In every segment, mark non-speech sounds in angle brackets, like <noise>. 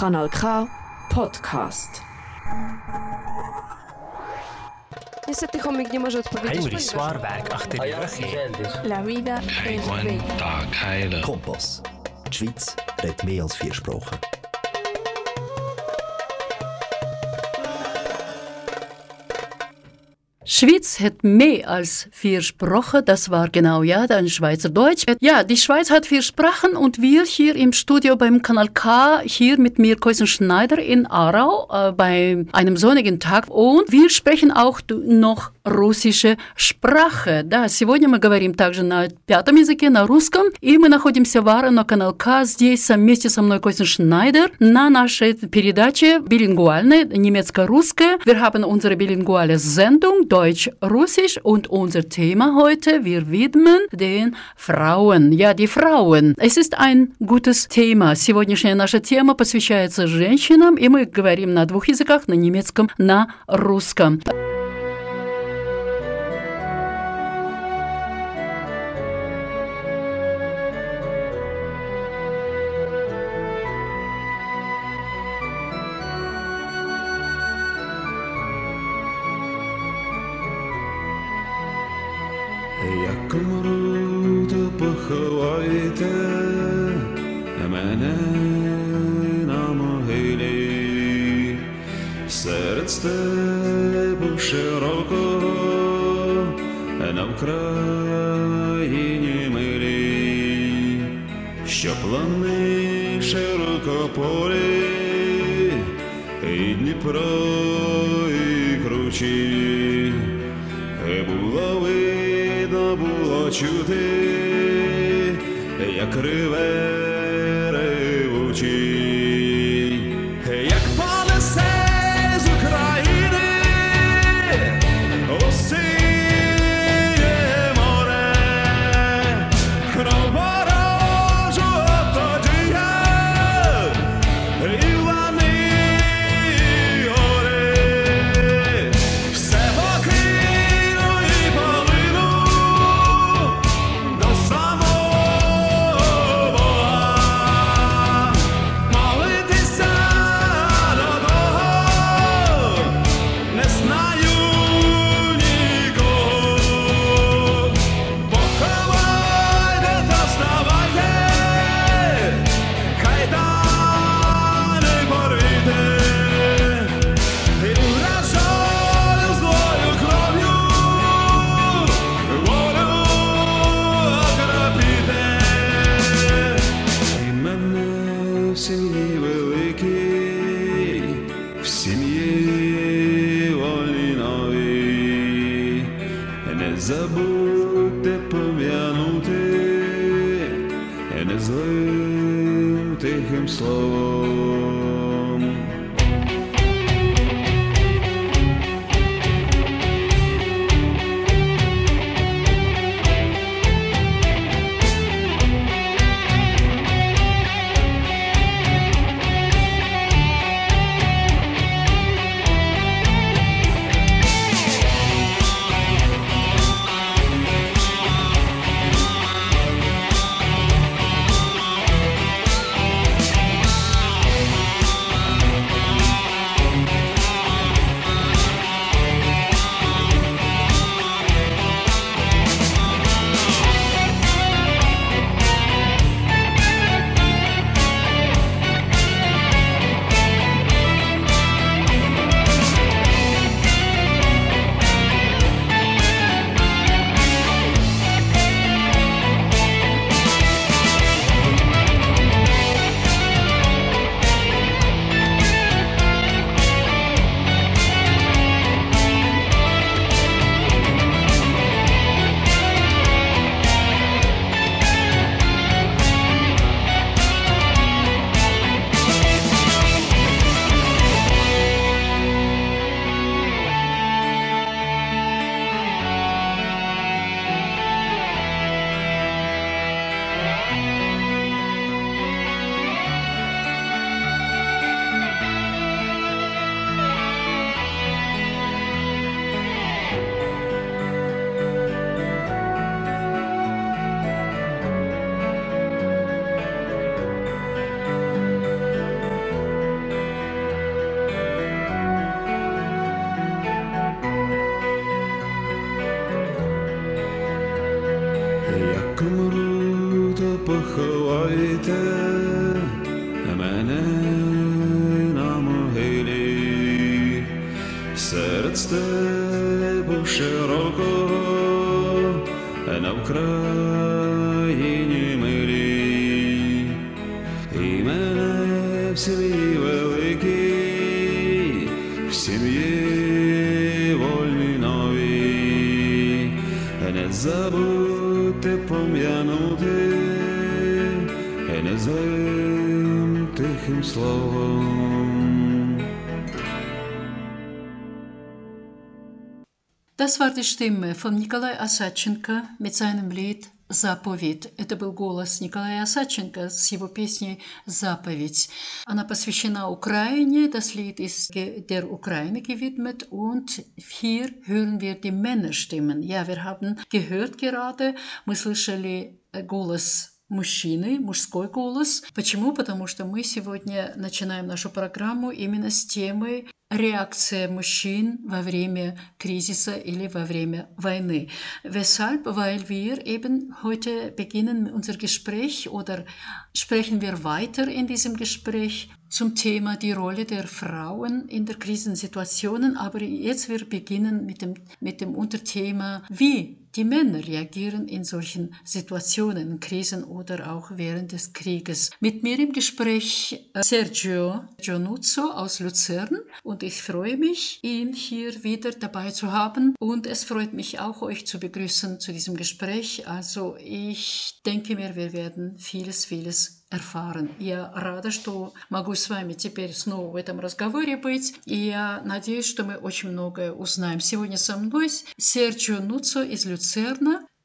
Kanal K Podcast. Niestety chomik nie może odpowiedzieć. Zwaarwerk achter die rug. La vida es bella. Kompass. Die Schweiz redet mehr als vier Sprachen. Schweiz hat mehr als vier Sprachen, das war genau ja, dann Schweizerdeutsch. Ja, die Schweiz hat vier Sprachen und wir hier im Studio beim Kanal K, hier mit mir Koisen Schneider in Aarau, äh, bei einem sonnigen Tag. Und wir sprechen auch du- noch russische Sprache. Да, сегодня мы говорим также на пятом языке, на русском. И мы находимся в Аро на канал К. Здесь вместе со мной Костин Шнайдер на нашей передаче билингвальной, немецко-русская. Wir haben unsere bilinguale Sendung Deutsch-Russisch und unser Thema heute, wir widmen den Frauen. Ja, die Frauen. Es ist ein gutes Thema. Сегодняшняя наша тема посвящается женщинам, и мы говорим на двух языках, на немецком, на русском. І було видно, було чути, як риве ревучий, не забудьте пом'янути, не злим тихим словом. Das war die Stimme von Nikolai Asatschenko mit seinem Lied «Заповедь». Это был голос Николая Асадченко с его песней «Заповедь». Она посвящена Украине, das Lied ist der Ukraine gewidmet und hier hören wir die Männerstimmen. Ja, wir haben gehört gerade, мы слышали голос мужчины, мужской голос. Почему? Потому что мы сегодня начинаем нашу программу именно с темы Reaktion Machine во время кризиса или во время Weine. Weshalb? Weil wir eben heute beginnen unser Gespräch oder sprechen wir weiter in diesem Gespräch zum Thema die Rolle der Frauen in der Krisensituationen. Aber jetzt wir beginnen mit dem, mit dem Unterthema, wie die Männer reagieren in solchen Situationen, Krisen oder auch während des Krieges. Mit mir im Gespräch äh, Sergio Gionuzzo aus Luzern und ich freue mich, ihn hier wieder dabei zu haben und es freut mich auch, euch zu begrüßen zu diesem Gespräch. Also ich denke mir, wir werden vieles, vieles erfahren. Я рада, что могу с вами теперь снова в этом разговоре быть, и я надеюсь, что мы очень многое узнаем. Сегодня со мной Серджио Нуцо из Люцерна,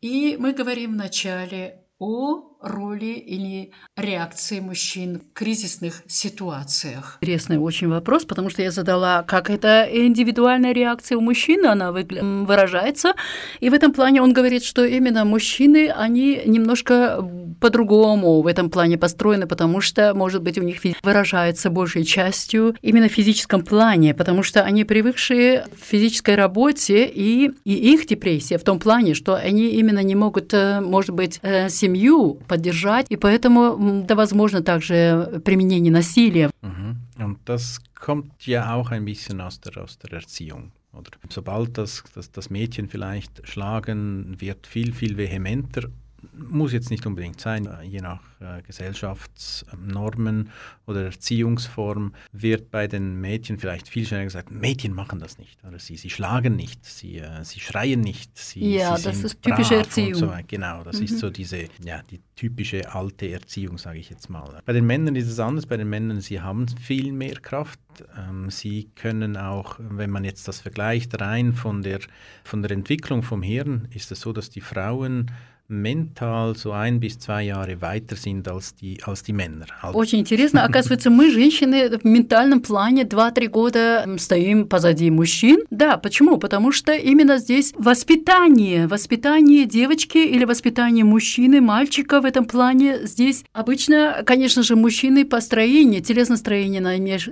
И мы говорим вначале о роли или реакции мужчин в кризисных ситуациях? Интересный очень вопрос, потому что я задала, как это индивидуальная реакция у мужчины, она выражается. И в этом плане он говорит, что именно мужчины, они немножко по-другому в этом плане построены, потому что, может быть, у них выражается большей частью именно в физическом плане, потому что они привыкшие в физической работе, и, и их депрессия в том плане, что они именно не могут, э, может быть, э, семью поддержать, и поэтому да, возможно также применение насилия. Mhm. Und das kommt ja auch ein bisschen aus der, aus der Erziehung. Oder sobald das, das, das Mädchen vielleicht schlagen wird, viel, viel vehementer muss jetzt nicht unbedingt sein, je nach äh, Gesellschaftsnormen oder Erziehungsform wird bei den Mädchen vielleicht viel schneller gesagt, Mädchen machen das nicht oder sie, sie schlagen nicht, sie, äh, sie schreien nicht, sie, ja, sie das sind ist typische Erziehung. So genau, das mhm. ist so diese, ja, die typische alte Erziehung, sage ich jetzt mal. Bei den Männern ist es anders, bei den Männern, sie haben viel mehr Kraft, ähm, sie können auch, wenn man jetzt das vergleicht, rein von der, von der Entwicklung vom Hirn, ist es so, dass die Frauen mental so ein bis zwei Jahre weiter sind als die, als die Männer. Очень интересно. Оказывается, мы, женщины, в ментальном плане 2-3 года стоим позади мужчин. Да, почему? Потому что именно здесь воспитание, воспитание девочки или воспитание мужчины, мальчика в этом плане здесь обычно, конечно же, мужчины по строению, телесное строение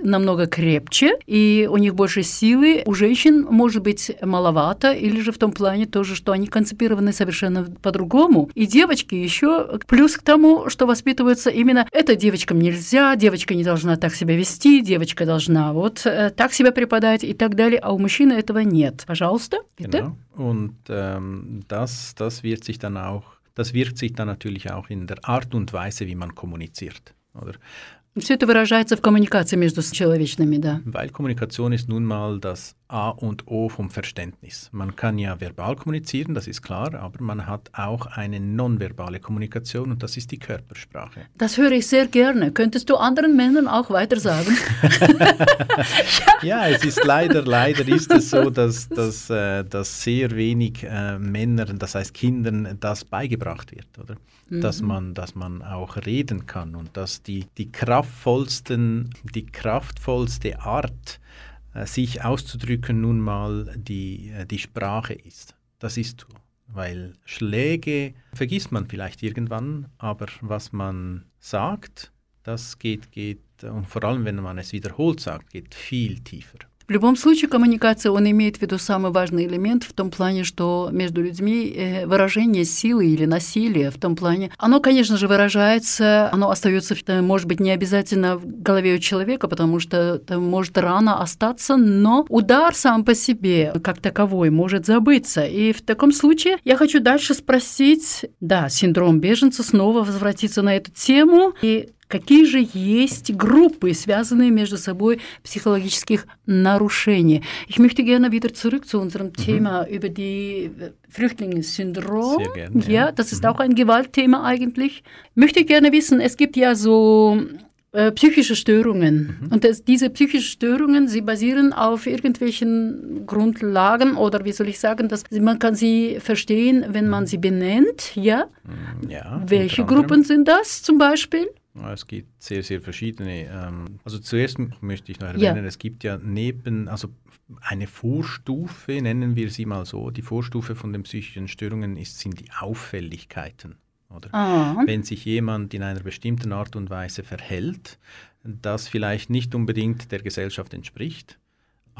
намного крепче, и у них больше силы. У женщин может быть маловато, или же в том плане тоже, что они концепированы совершенно по-другому, по-другому. И девочки еще плюс к тому, что воспитываются именно это девочкам нельзя, девочка не должна так себя вести, девочка должна вот э, так себя преподать и так далее, а у мужчины этого нет. Пожалуйста, bitte. Genau. Und ähm, das, das wird sich dann auch, das wirkt sich dann natürlich auch in der Art und Weise, wie man kommuniziert. Oder? Все это выражается в коммуникации между человечными, да. Weil Kommunikation ist nun mal das A und O vom Verständnis. Man kann ja verbal kommunizieren, das ist klar, aber man hat auch eine nonverbale Kommunikation und das ist die Körpersprache. Das höre ich sehr gerne. Könntest du anderen Männern auch weiter sagen? <laughs> ja. es ist leider, leider ist es so, dass, dass, äh, dass sehr wenig äh, Männern, das heißt Kindern, das beigebracht wird, oder? Mhm. Dass, man, dass man auch reden kann und dass die, die kraftvollsten, die kraftvollste Art, äh, sich auszudrücken, nun mal die, äh, die Sprache ist. Das ist so. Weil Schläge vergisst man vielleicht irgendwann, aber was man sagt, das geht, geht, und vor allem wenn man es wiederholt sagt, geht viel tiefer. В любом случае, коммуникация, он имеет в виду самый важный элемент в том плане, что между людьми э, выражение силы или насилия в том плане, оно, конечно же, выражается, оно остается, может быть, не обязательно в голове у человека, потому что это может рано остаться, но удар сам по себе, как таковой, может забыться. И в таком случае я хочу дальше спросить, да, синдром беженца, снова возвратиться на эту тему. И Какие же есть группы, связанные между собой psychologischих Narушений? Ich möchte gerne wieder zurück zu unserem mhm. Thema über die Flüchtlingssyndrom. Sehr gerne, ja, ja, das ist mhm. auch ein Gewaltthema eigentlich. Möchte gerne wissen, es gibt ja so äh, psychische Störungen. Mhm. Und das, diese psychischen Störungen, sie basieren auf irgendwelchen Grundlagen oder wie soll ich sagen, dass man kann sie verstehen, wenn man sie benennt, ja? Mhm, ja Welche Gruppen sind das zum Beispiel? Es gibt sehr, sehr verschiedene. Ähm, also zuerst möchte ich noch erwähnen, ja. es gibt ja neben, also eine Vorstufe, nennen wir sie mal so, die Vorstufe von den psychischen Störungen ist, sind die Auffälligkeiten. Oder? Ah. Wenn sich jemand in einer bestimmten Art und Weise verhält, das vielleicht nicht unbedingt der Gesellschaft entspricht,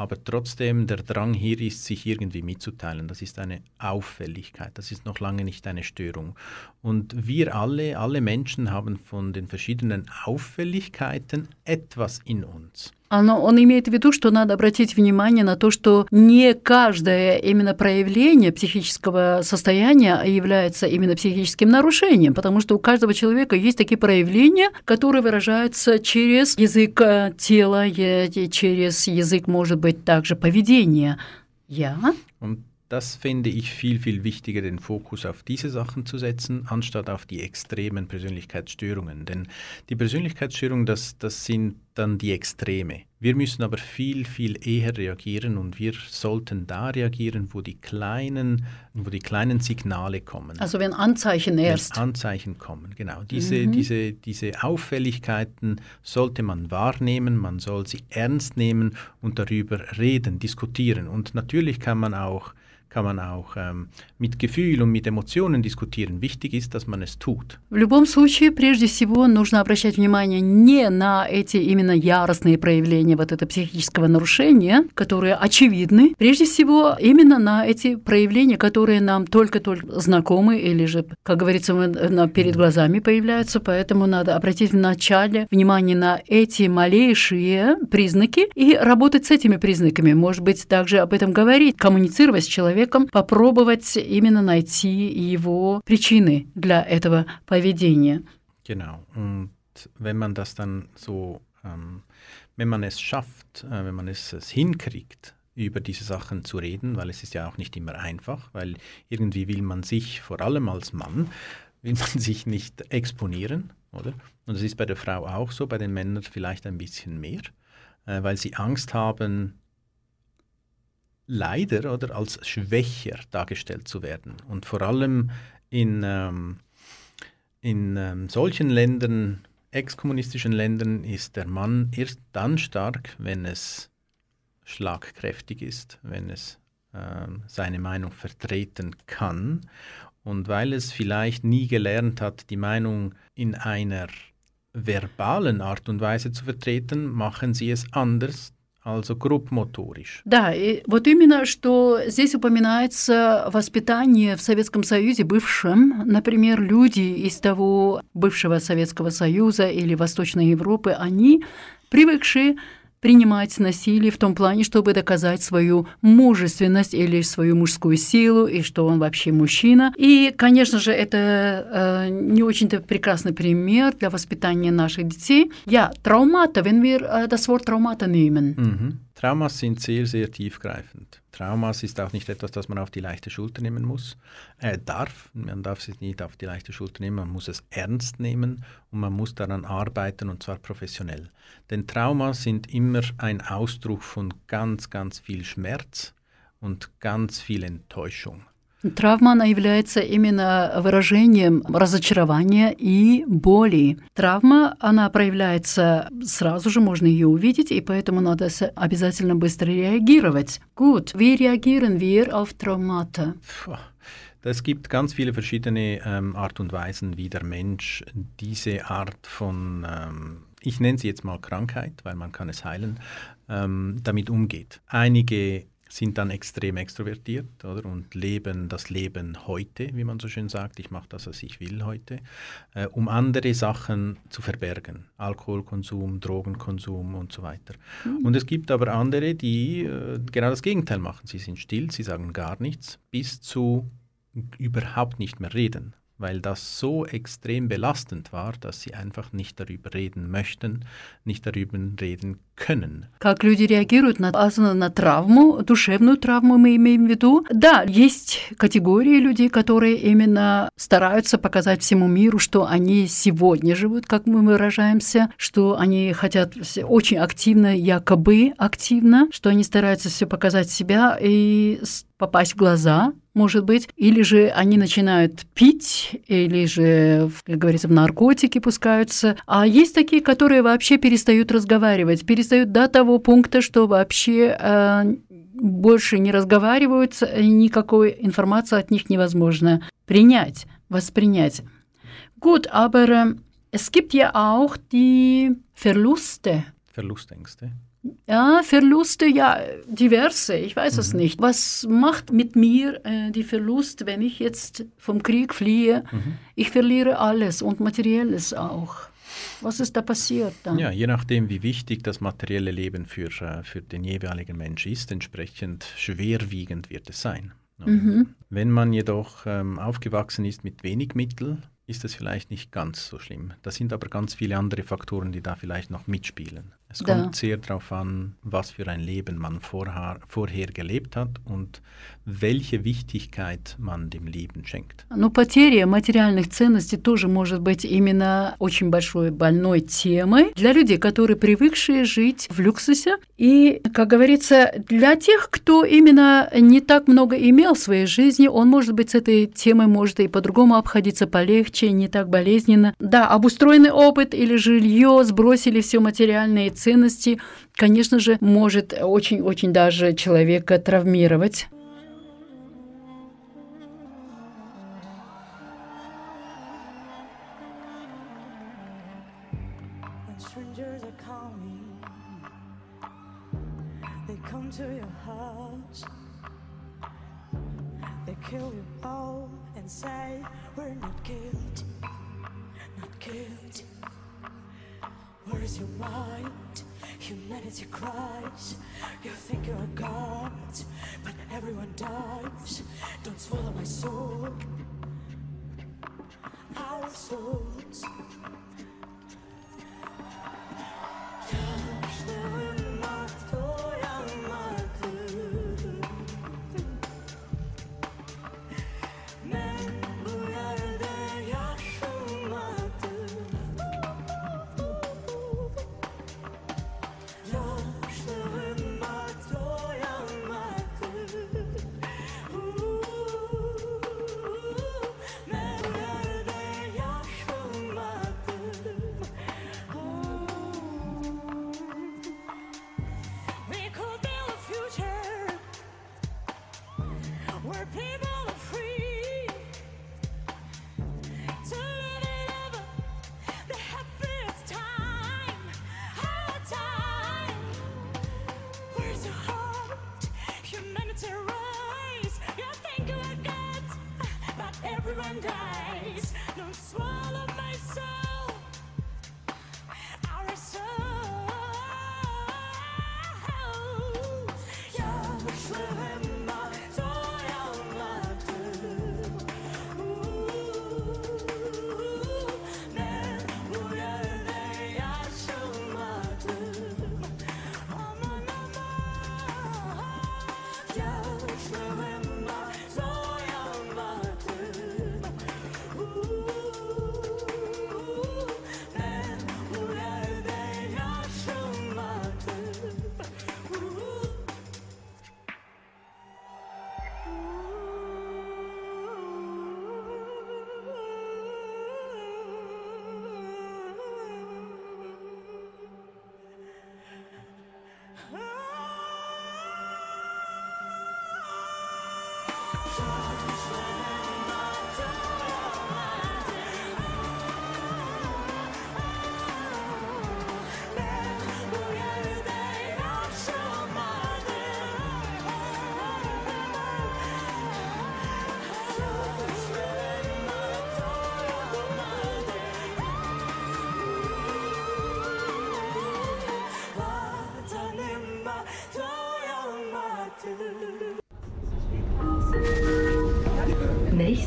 aber trotzdem der Drang hier ist, sich irgendwie mitzuteilen. Das ist eine Auffälligkeit, das ist noch lange nicht eine Störung. Und wir alle, alle Menschen haben von den verschiedenen Auffälligkeiten etwas in uns. Оно, он имеет в виду, что надо обратить внимание на то, что не каждое именно проявление психического состояния является именно психическим нарушением, потому что у каждого человека есть такие проявления, которые выражаются через язык э, тела, через язык, может быть, также поведения. Ja. Und das finde ich viel, viel wichtiger, den Fokus auf diese Sachen zu setzen, anstatt auf die extremen Persönlichkeitsstörungen. Denn die Persönlichkeitsstörungen, das, das sind dann die Extreme. Wir müssen aber viel, viel eher reagieren und wir sollten da reagieren, wo die kleinen, wo die kleinen Signale kommen. Also wenn Anzeichen erst. Wenn Anzeichen kommen, genau. Diese, mhm. diese, diese Auffälligkeiten sollte man wahrnehmen, man soll sie ernst nehmen und darüber reden, diskutieren. Und natürlich kann man auch kann man auch ähm, mit Gefühl und mit Emotionen diskutieren. Wichtig ist, dass man es tut. В любом случае, прежде всего, нужно обращать внимание не на эти именно яростные проявления вот этого психического нарушения, которые очевидны. Прежде всего, именно на эти проявления, которые нам только-только знакомы или же, как говорится, на, перед глазами появляются. Поэтому надо обратить вначале внимание на эти малейшие признаки и работать с этими признаками. Может быть, также об этом говорить, коммуницировать с человеком, человеком, попробовать именно найти его причины для этого поведения. Genau. Und wenn man das dann so, ähm, wenn man es schafft, äh, wenn man es, es hinkriegt, über diese Sachen zu reden, weil es ist ja auch nicht immer einfach, weil irgendwie will man sich, vor allem als Mann, <laughs> will man sich nicht exponieren, oder? Und das ist bei der Frau auch so, bei den Männern vielleicht ein bisschen mehr, äh, weil sie Angst haben, leider oder als schwächer dargestellt zu werden. Und vor allem in, ähm, in ähm, solchen Ländern, exkommunistischen Ländern, ist der Mann erst dann stark, wenn es schlagkräftig ist, wenn es ähm, seine Meinung vertreten kann. Und weil es vielleicht nie gelernt hat, die Meinung in einer verbalen Art und Weise zu vertreten, machen sie es anders, also группмоториш. Да, и вот именно, что здесь упоминается воспитание в Советском Союзе бывшем. Например, люди из того бывшего Советского Союза или Восточной Европы, они привыкшие принимать насилие в том плане, чтобы доказать свою мужественность или свою мужскую силу, и что он вообще мужчина. И, конечно же, это э, не очень-то прекрасный пример для воспитания наших детей. Ja, Traumata, wenn wir äh, das Wort Traumata nehmen. Mhm. Traumas sind sehr, sehr tiefgreifend. Traumas ist auch nicht etwas, das man auf die leichte Schulter nehmen muss. Äh, darf, man darf es nicht auf die leichte Schulter nehmen, man muss es ernst nehmen und man muss daran arbeiten und zwar professionell. Denn Traumas sind immer ein Ausdruck von ganz, ganz viel Schmerz und ganz viel Enttäuschung. Травма, она является именно выражением разочарования и боли. Травма, она проявляется сразу же, можно ее увидеть, и поэтому надо обязательно быстро реагировать. Gut, wie reagieren wir auf Traumata? Es gibt ganz viele verschiedene ähm, Art und Weisen, wie der Mensch diese Art von ähm, ich nenne sie jetzt mal Krankheit, weil man kann es heilen, ähm, damit umgeht. Einige sind dann extrem extrovertiert oder, und leben das Leben heute, wie man so schön sagt. Ich mache das, was ich will heute, äh, um andere Sachen zu verbergen. Alkoholkonsum, Drogenkonsum und so weiter. Mhm. Und es gibt aber andere, die äh, genau das Gegenteil machen. Sie sind still, sie sagen gar nichts, bis zu überhaupt nicht mehr reden weil das so extrem belastend war, dass sie einfach nicht darüber reden möchten, nicht darüber reden können. Как люди реагируют на, на травму, душевную травму мы имеем в виду. Да, есть категории людей, которые именно стараются показать всему миру, что они сегодня живут, как мы выражаемся, что они хотят очень активно, якобы активно, что они стараются все показать себя и попасть в глаза, может быть, или же они начинают пить, или же, как говорится, в наркотики пускаются. А есть такие, которые вообще перестают разговаривать, перестают до того пункта, что вообще э, больше не разговаривают, никакой информации от них невозможно принять, воспринять. Gut, aber äh, es gibt ja auch die Verluste. Verlustängste. Ja, Verluste, ja, diverse, ich weiß mhm. es nicht. Was macht mit mir äh, die Verlust, wenn ich jetzt vom Krieg fliehe? Mhm. Ich verliere alles und materielles auch. Was ist da passiert dann? Ja, je nachdem, wie wichtig das materielle Leben für, äh, für den jeweiligen Mensch ist, entsprechend schwerwiegend wird es sein. Mhm. Wenn man jedoch ähm, aufgewachsen ist mit wenig Mitteln, ist es vielleicht nicht ganz so schlimm. Da sind aber ganz viele andere Faktoren, die da vielleicht noch mitspielen. Es kommt sehr darauf an, was für ein Leben man vorher, vorher gelebt hat und welche Wichtigkeit man dem Leben schenkt. Но потеря материальных ценностей тоже может быть именно очень большой больной темой для людей, которые привыкшие жить в люксусе. И, как говорится, для тех, кто именно не так много имел в своей жизни, он, может быть, с этой темой может и по-другому обходиться полегче, не так болезненно. Да, обустроенный опыт или жилье, сбросили все материальные ценности, конечно же, может очень-очень даже человека травмировать. your mind? Humanity cries. You think you're a god, but everyone dies. Don't swallow my soul. Our souls.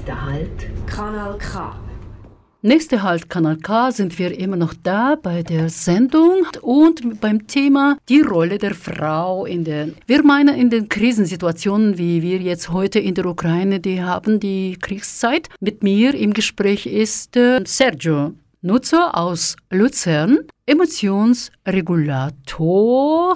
Nächster Halt, Kanal K. Nächste Halt Kanal K sind wir immer noch da bei der Sendung und beim Thema die Rolle der Frau in den wir meinen in den Krisensituationen, wie wir jetzt heute in der Ukraine, die haben die Kriegszeit. Mit mir im Gespräch ist äh, Sergio Nutzer aus Luzern, Emotionsregulator,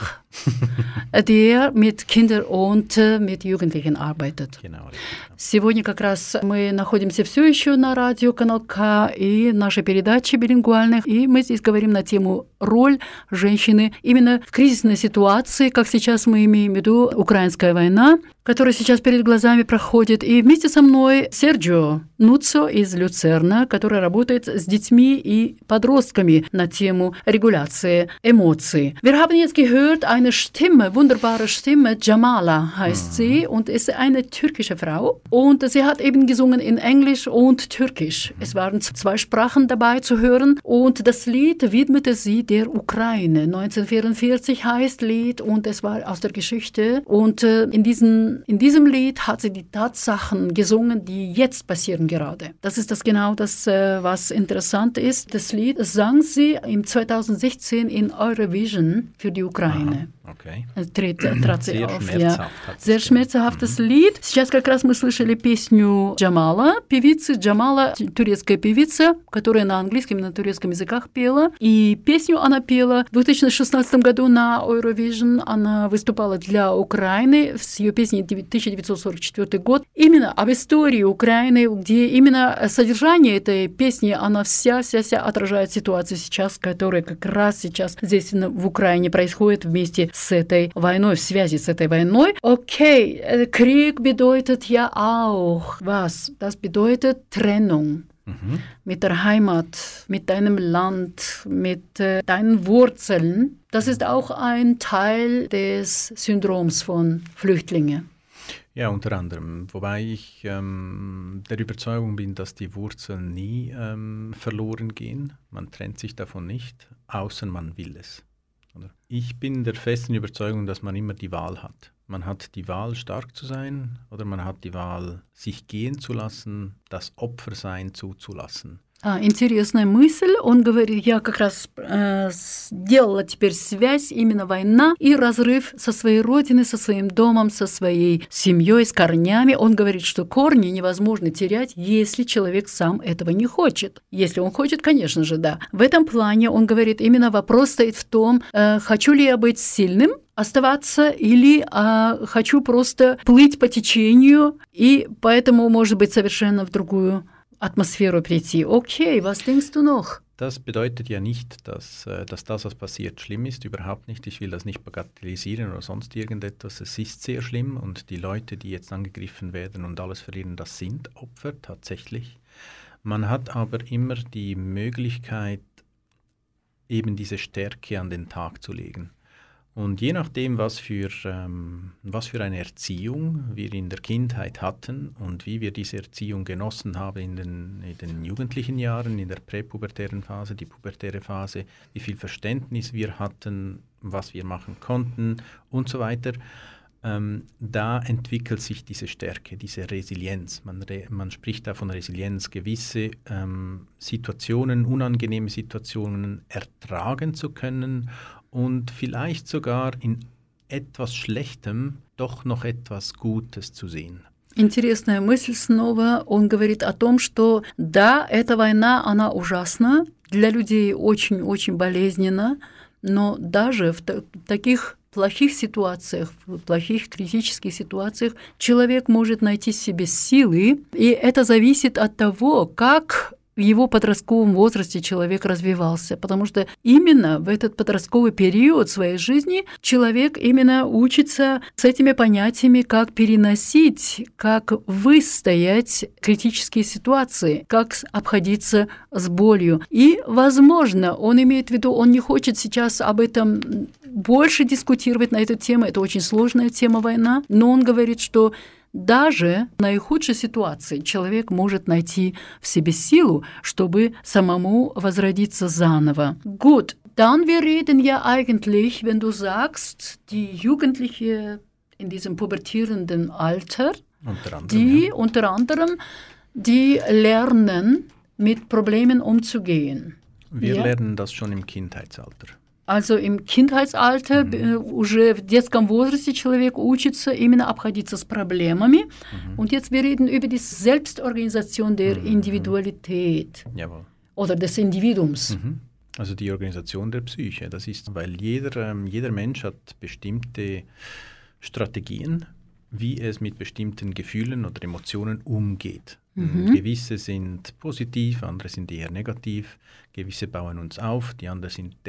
<laughs> der mit Kindern und mit Jugendlichen arbeitet. Genau. Сегодня как раз мы находимся все еще на радио Канал К и нашей передачи билингвальных, и мы здесь говорим на тему роль женщины именно в кризисной ситуации, как сейчас мы имеем в виду украинская война, которая сейчас перед глазами проходит. И вместе со мной Серджио Нуцо из Люцерна, который работает с детьми и подростками на тему Regulation Emotionen. Wir haben jetzt gehört eine Stimme, wunderbare Stimme, Jamala heißt sie und ist eine türkische Frau. Und sie hat eben gesungen in Englisch und Türkisch. Es waren zwei Sprachen dabei zu hören und das Lied widmete sie der Ukraine. 1944 heißt Lied und es war aus der Geschichte. Und äh, in, diesen, in diesem Lied hat sie die Tatsachen gesungen, die jetzt passieren gerade. Das ist das genau das, äh, was interessant ist. Das Lied sang sie im 2016 in Eurovision für die Ukraine. Okay. Trat sie Sehr auf, schmerzhaft. ja. hat Sehr es schmerzhaftes Lied. Сейчас как раз мы слышали песню Джамала, певицы Джамала, турецкая певица, которая на английском и на турецком языках пела. И песню она пела в 2016 году на Eurovision. Она выступала для Украины с ее песней 1944 год. Именно об истории Украины, где именно содержание этой песни, она вся-вся-вся отражает ситуацию сейчас, которая как раз сейчас здесь в Украине происходит вместе с этой войной, в связи с этой войной. Окей, äh, Krieg bedeutet ja auch was? Das bedeutet Trennung Mhm. mit der Heimat, mit deinem Land, mit äh, deinen Wurzeln. Das ist auch ein Teil des Syndroms von Flüchtlingen. Ja, unter anderem. Wobei ich ähm, der Überzeugung bin, dass die Wurzeln nie ähm, verloren gehen. Man trennt sich davon nicht, außer man will es. Oder? Ich bin der festen Überzeugung, dass man immer die Wahl hat. Man hat die Wahl, stark zu sein, oder man hat die Wahl, sich gehen zu lassen, das Opfersein zuzulassen. А, интересная мысль. Он говорит, я как раз э, сделала теперь связь, именно война и разрыв со своей родиной, со своим домом, со своей семьей, с корнями. Он говорит, что корни невозможно терять, если человек сам этого не хочет. Если он хочет, конечно же, да. В этом плане он говорит, именно вопрос стоит в том, э, хочу ли я быть сильным, оставаться или а, хочу просто плыть по течению и поэтому, может быть, совершенно в другую Atmosphäre preci. Okay, was denkst du noch? Das bedeutet ja nicht, dass, äh, dass das, was passiert, schlimm ist. Überhaupt nicht. Ich will das nicht bagatellisieren oder sonst irgendetwas. Es ist sehr schlimm und die Leute, die jetzt angegriffen werden und alles verlieren, das sind Opfer tatsächlich. Man hat aber immer die Möglichkeit, eben diese Stärke an den Tag zu legen. Und je nachdem, was für, ähm, was für eine Erziehung wir in der Kindheit hatten und wie wir diese Erziehung genossen haben in den, in den jugendlichen Jahren, in der präpubertären Phase, die pubertäre Phase, wie viel Verständnis wir hatten, was wir machen konnten und so weiter, ähm, da entwickelt sich diese Stärke, diese Resilienz. Man, re man spricht da von Resilienz, gewisse ähm, Situationen, unangenehme Situationen ertragen zu können und vielleicht sogar in etwas Schlechtem doch noch etwas Gutes zu sehen. Интересная мысль снова. Он говорит о том, что да, эта война, она ужасна, для людей очень-очень болезненна, но даже в та- таких плохих ситуациях, в плохих критических ситуациях человек может найти в себе силы, и это зависит от того, как в его подростковом возрасте человек развивался, потому что именно в этот подростковый период своей жизни человек именно учится с этими понятиями, как переносить, как выстоять критические ситуации, как обходиться с болью. И, возможно, он имеет в виду, он не хочет сейчас об этом больше дискутировать на эту тему, это очень сложная тема война, но он говорит, что даже в наихудшей ситуации человек может найти в себе силу, чтобы самому возродиться заново. Gut, dann wir reden ja eigentlich, wenn du sagst, die Jugendliche in diesem pubertierenden Alter, Unter anderem, die ja. unter anderem die lernen, mit Problemen umzugehen. Wir Ja. lernen das schon im Kindheitsalter. Also im Kindheitsalter, э, уже в детском возрасте человек учится именно обходиться с проблемами. Und jetzt wir reden über die Selbstorganisation der Individualität Jawohl. oder des Individuums. Mhm. Also die Organisation der Psyche. Das ist, weil jeder, ähm, jeder Mensch hat bestimmte Strategien, wie es mit bestimmten Gefühlen oder Emotionen umgeht. Gewisse sind positiv, andere sind eher negativ. Gewisse bauen uns auf, die anderen sind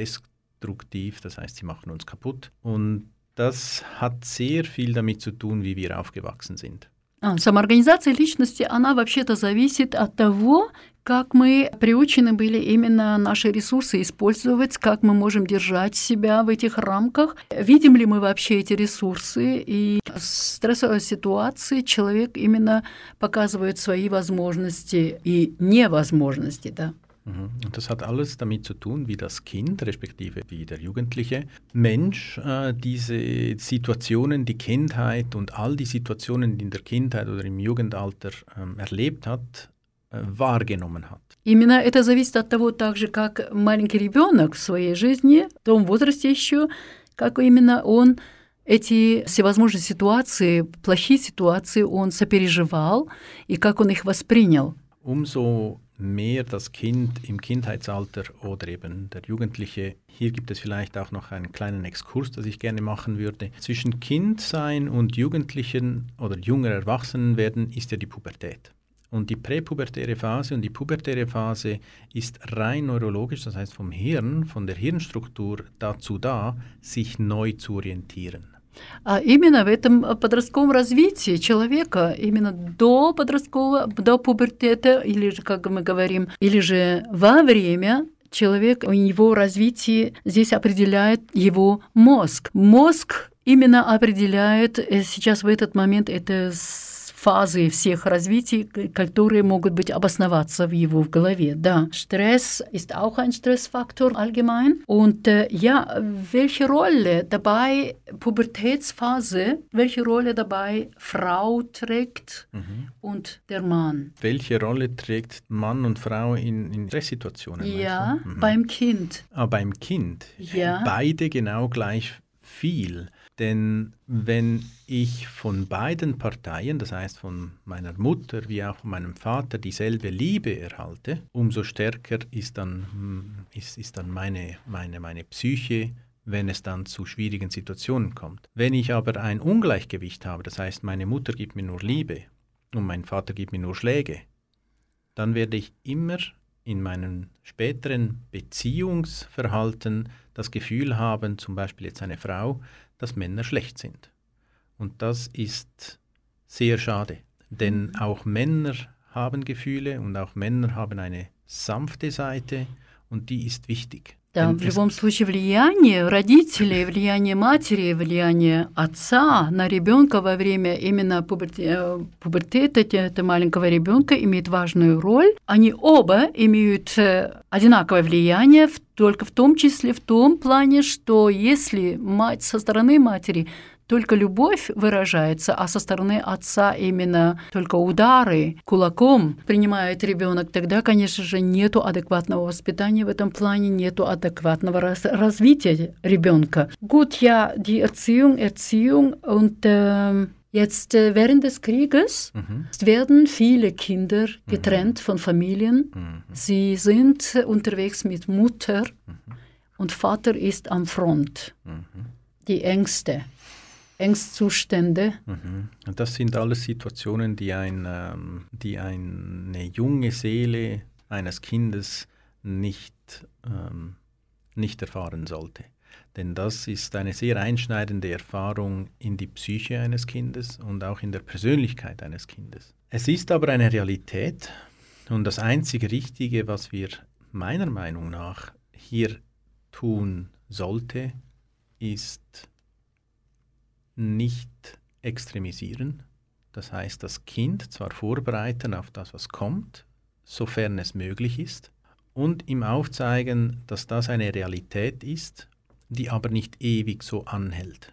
destruktiv, das heißt, sie machen uns kaputt. Und das hat sehr viel damit zu tun, wie wir aufgewachsen sind. А, самоорганизация личности, она вообще-то зависит от того, как мы приучены были именно наши ресурсы использовать, как мы можем держать себя в этих рамках, видим ли мы вообще эти ресурсы. И в стрессовой ситуации человек именно показывает свои возможности и невозможности. Да. Mhm. Und das hat alles damit zu tun, wie das Kind, respektive wie der jugendliche Mensch, äh, diese Situationen, die Kindheit und all die Situationen, die in der Kindheit oder im Jugendalter ähm, erlebt hat, äh, wahrgenommen hat. Именно это зависит от того, так же, как маленький ребенок в своей жизни, в том возрасте еще, как именно он эти всевозможные ситуации, плохие ситуации, он сопереживал и как он их воспринял. Umso mehr das Kind im Kindheitsalter oder eben der Jugendliche, hier gibt es vielleicht auch noch einen kleinen Exkurs, das ich gerne machen würde. Zwischen Kindsein und Jugendlichen oder junger Erwachsenenwerden ist ja die Pubertät. Und die präpubertäre Phase und die pubertäre Phase ist rein neurologisch, das heißt vom Hirn, von der Hirnstruktur dazu da, sich neu zu orientieren. А именно в этом подростковом развитии человека, именно до подросткового, до пубертета, или же, как мы говорим, или же во время человек, у него развитие здесь определяет его мозг. Мозг именно определяет э, сейчас в этот момент это фазы всех развитий, к- которые могут быть обосноваться в его в голове. Да, Stress ist auch ein Stressfaktor allgemein. Und äh, ja, welche Rolle dabei Pubertätsphase, welche Rolle dabei Frau trägt und der Mann? Welche Rolle trägt Mann und Frau in, in Stresssituationen? meinst Ja, du? Mhm. beim Kind. Aber beim Kind Ja. beide genau gleich viel. Denn wenn ich von beiden Parteien, das heißt von meiner Mutter wie auch von meinem Vater, dieselbe Liebe erhalte, umso stärker ist dann, hm, ist, ist dann meine, meine, meine Psyche, wenn es dann zu schwierigen Situationen kommt. Wenn ich aber ein Ungleichgewicht habe, das heißt meine Mutter gibt mir nur Liebe und mein Vater gibt mir nur Schläge, dann werde ich immer in meinem späteren Beziehungsverhalten das Gefühl haben, zum Beispiel jetzt eine Frau, dass Männer schlecht sind. Und das ist sehr schade, denn auch Männer haben Gefühle und auch Männer haben eine sanfte Seite und die ist wichtig. Да, в любом случае влияние родителей, влияние матери, влияние отца на ребенка во время именно пуберте- э, пубертета те- этого маленького ребенка имеет важную роль. Они оба имеют э, одинаковое влияние, в- только в том числе в том плане, что если мать со стороны матери только любовь выражается, а со стороны отца именно только удары кулаком принимает ребенок, тогда, конечно же, нету адекватного воспитания в этом плане, нету адекватного раз- развития ребенка. Gut, ja, die Erziehung, Erziehung und ähm, Jetzt äh, während des Krieges Mhm. werden viele Kinder getrennt von Familien. Mhm. Sie sind unterwegs mit Mutter und Vater ist am Front. Mhm. Die Ängste, Ängstzustände. Mhm. Das sind alles Situationen, die, ein, ähm, die eine junge Seele eines Kindes nicht, ähm, nicht erfahren sollte. Denn das ist eine sehr einschneidende Erfahrung in die Psyche eines Kindes und auch in der Persönlichkeit eines Kindes. Es ist aber eine Realität und das einzige Richtige, was wir meiner Meinung nach hier tun sollte, ist nicht extremisieren. Das heißt, das Kind zwar vorbereiten auf das, was kommt, sofern es möglich ist, und ihm aufzeigen, dass das eine Realität ist, die aber nicht ewig so anhält.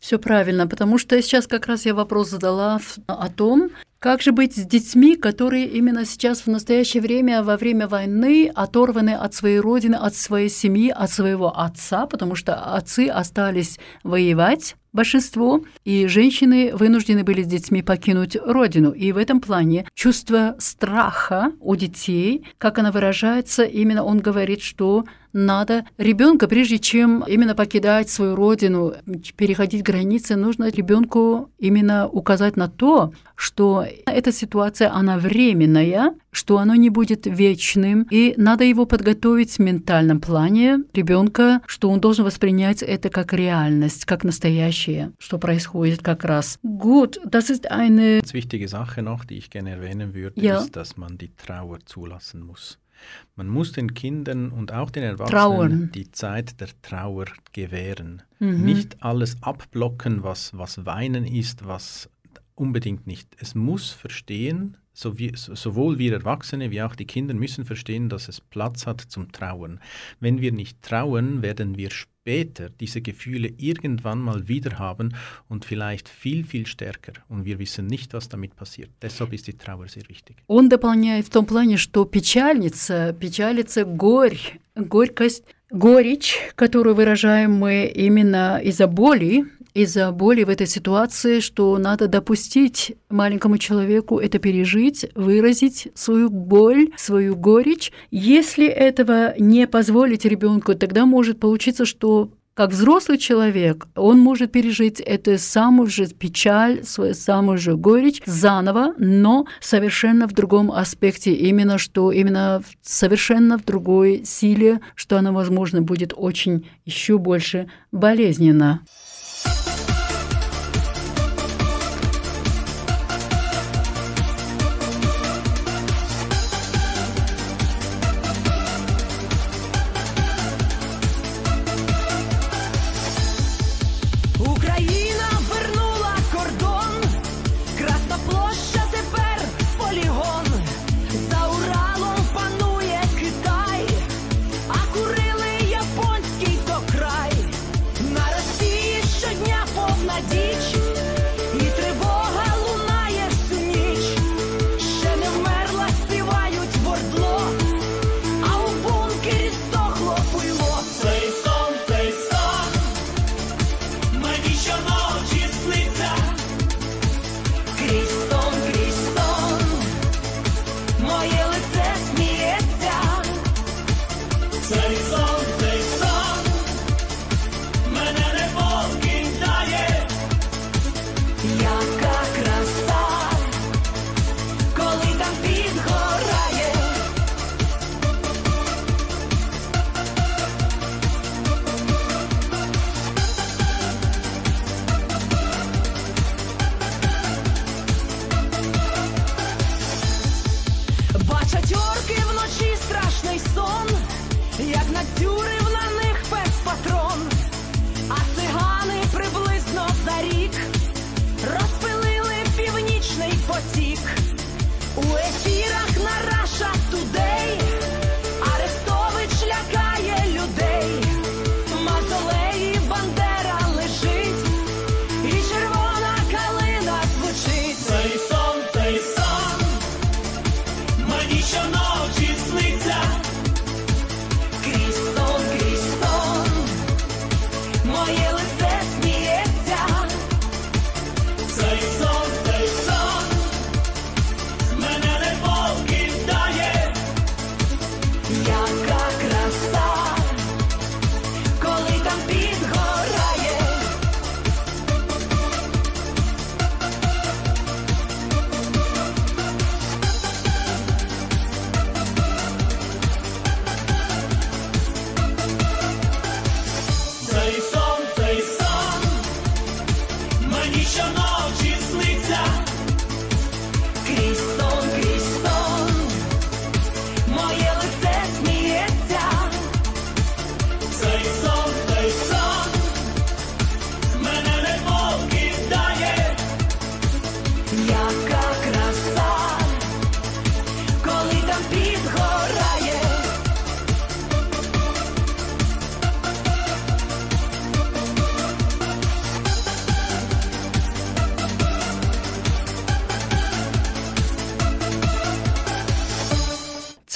Все правильно, потому что сейчас как раз я вопрос задала в- о том, Как же быть с детьми, которые именно сейчас в настоящее время, во время войны, оторваны от своей родины, от своей семьи, от своего отца, потому что отцы остались воевать, большинство, и женщины вынуждены были с детьми покинуть родину. И в этом плане чувство страха у детей, как она выражается, именно он говорит, что надо ребенка, прежде чем именно покидать свою родину, переходить границы, нужно ребенку именно указать на то, что эта ситуация, она временная, что оно не будет вечным, и надо его подготовить в ментальном плане ребенка, что он должен воспринять это как реальность, как настоящее, что происходит как раз. Gut, das ist eine... Eine wichtige Sache noch, die ich gerne erwähnen würde, Ja. ist, dass man die Trauer zulassen muss. Man muss den Kindern und auch den Erwachsenen Trauern. die Zeit der Trauer gewähren. Mhm. Nicht alles abblocken, was, was Weinen ist, was unbedingt nicht. Es muss verstehen, so wie, so- sowohl wir Erwachsene wie auch die Kinder müssen verstehen, dass es Platz hat zum Trauern. Wenn wir nicht trauern, werden wir später diese Gefühle irgendwann mal wieder haben und vielleicht viel, viel stärker. Und wir wissen nicht, was damit passiert. Deshalb ist die Trauer sehr wichtig. Он дополняет в том плане, что печальница, печалица горь, горькость, горечь, которую выражаем мы именно из-за боли, из-за боли в этой ситуации, что надо допустить маленькому человеку это пережить, выразить свою боль, свою горечь. Если этого не позволить ребенку, тогда может получиться, что как взрослый человек, он может пережить эту самую же печаль, свою самую же горечь заново, но совершенно в другом аспекте, именно что именно совершенно в другой силе, что она, возможно, будет очень еще больше болезненно.